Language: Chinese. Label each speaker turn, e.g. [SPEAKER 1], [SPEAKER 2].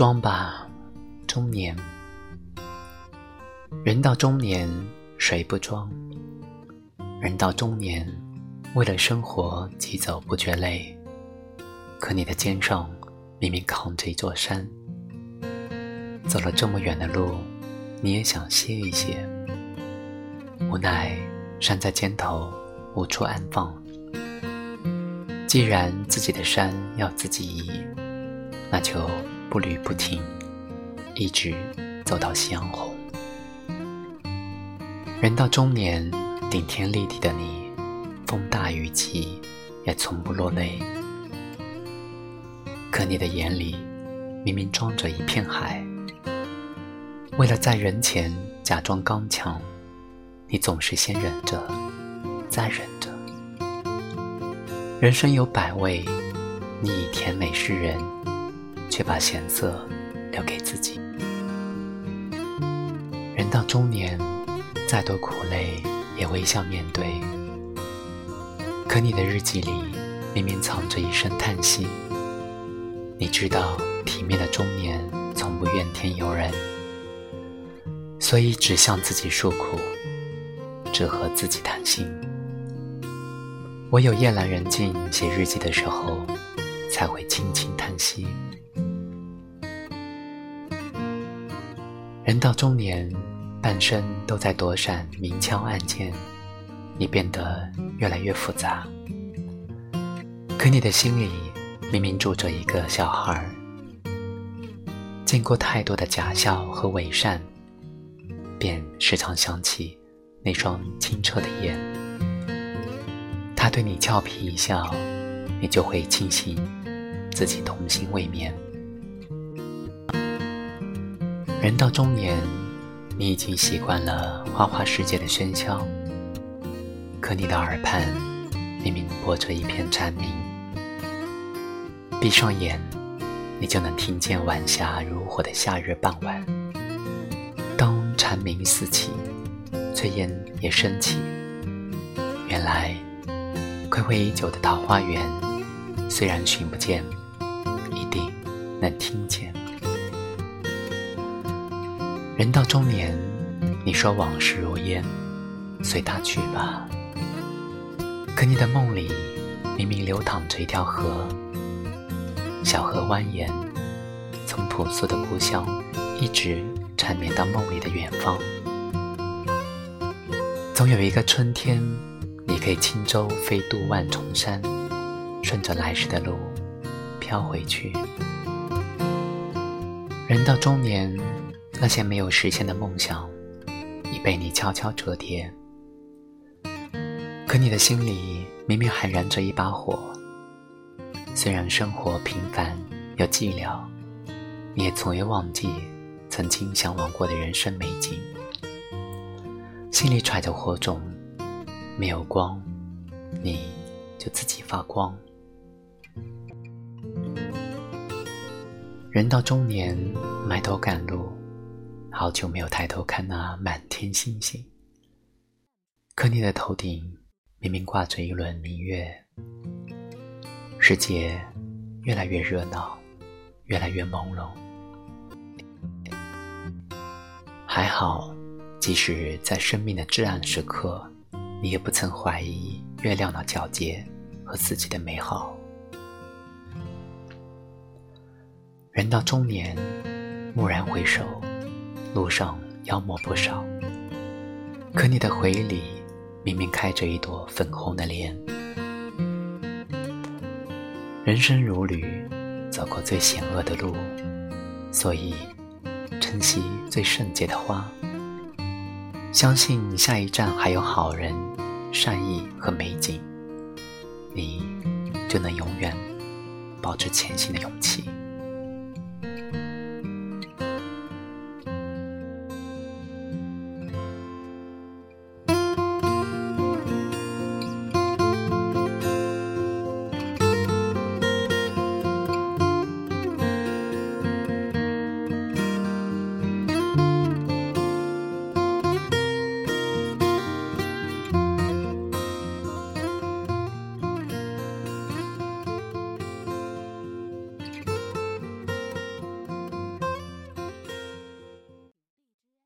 [SPEAKER 1] 装吧，中年。人到中年，谁不装？人到中年，为了生活疾走不觉累，可你的肩上明明扛着一座山。走了这么远的路，你也想歇一歇，无奈山在肩头，无处安放。既然自己的山要自己移，那就步履不停，一直走到夕阳红。人到中年，顶天立地的你，风大雨急也从不落泪。可你的眼里明明装着一片海，为了在人前假装刚强，你总是先忍着，再忍着。人生有百味，你以甜美示人，却把咸涩留给自己。人到中年，再多苦累也微笑面对。可你的日记里明明藏着一声叹息。你知道，体面的中年从不怨天尤人，所以只向自己诉苦，只和自己谈心。唯有夜阑人静写日记的时候，才会轻轻叹息。人到中年，半生都在躲闪明枪暗箭，你变得越来越复杂。可你的心里明明住着一个小孩儿，见过太多的假笑和伪善，便时常想起那双清澈的眼。他对你俏皮一笑，你就会庆幸自己童心未泯。人到中年，你已经习惯了花花世界的喧嚣，可你的耳畔明明播着一片蝉鸣。闭上眼，你就能听见晚霞如火的夏日傍晚。当蝉鸣四起，炊烟也升起，原来。暌违已久的桃花源，虽然寻不见，一定能听见。人到中年，你说往事如烟，随它去吧。可你的梦里明明流淌着一条河，小河蜿蜒，从朴素的故乡一直缠绵到梦里的远方。总有一个春天。你可以轻舟飞渡万重山，顺着来时的路飘回去。人到中年，那些没有实现的梦想已被你悄悄折叠。可你的心里明明还燃着一把火。虽然生活平凡又寂寥，你也从未忘记曾经向往过的人生美景。心里揣着火种。没有光，你就自己发光。人到中年，埋头赶路，好久没有抬头看那满天星星。可你的头顶明明挂着一轮明月，世界越来越热闹，越来越朦胧。还好，即使在生命的至暗时刻。你也不曾怀疑月亮的皎洁和自己的美好。人到中年，蓦然回首，路上妖魔不少，可你的回忆里明明开着一朵粉红的莲。人生如旅，走过最险恶的路，所以珍惜最圣洁的花。相信下一站还有好人、善意和美景，你就能永远保持前行的勇气。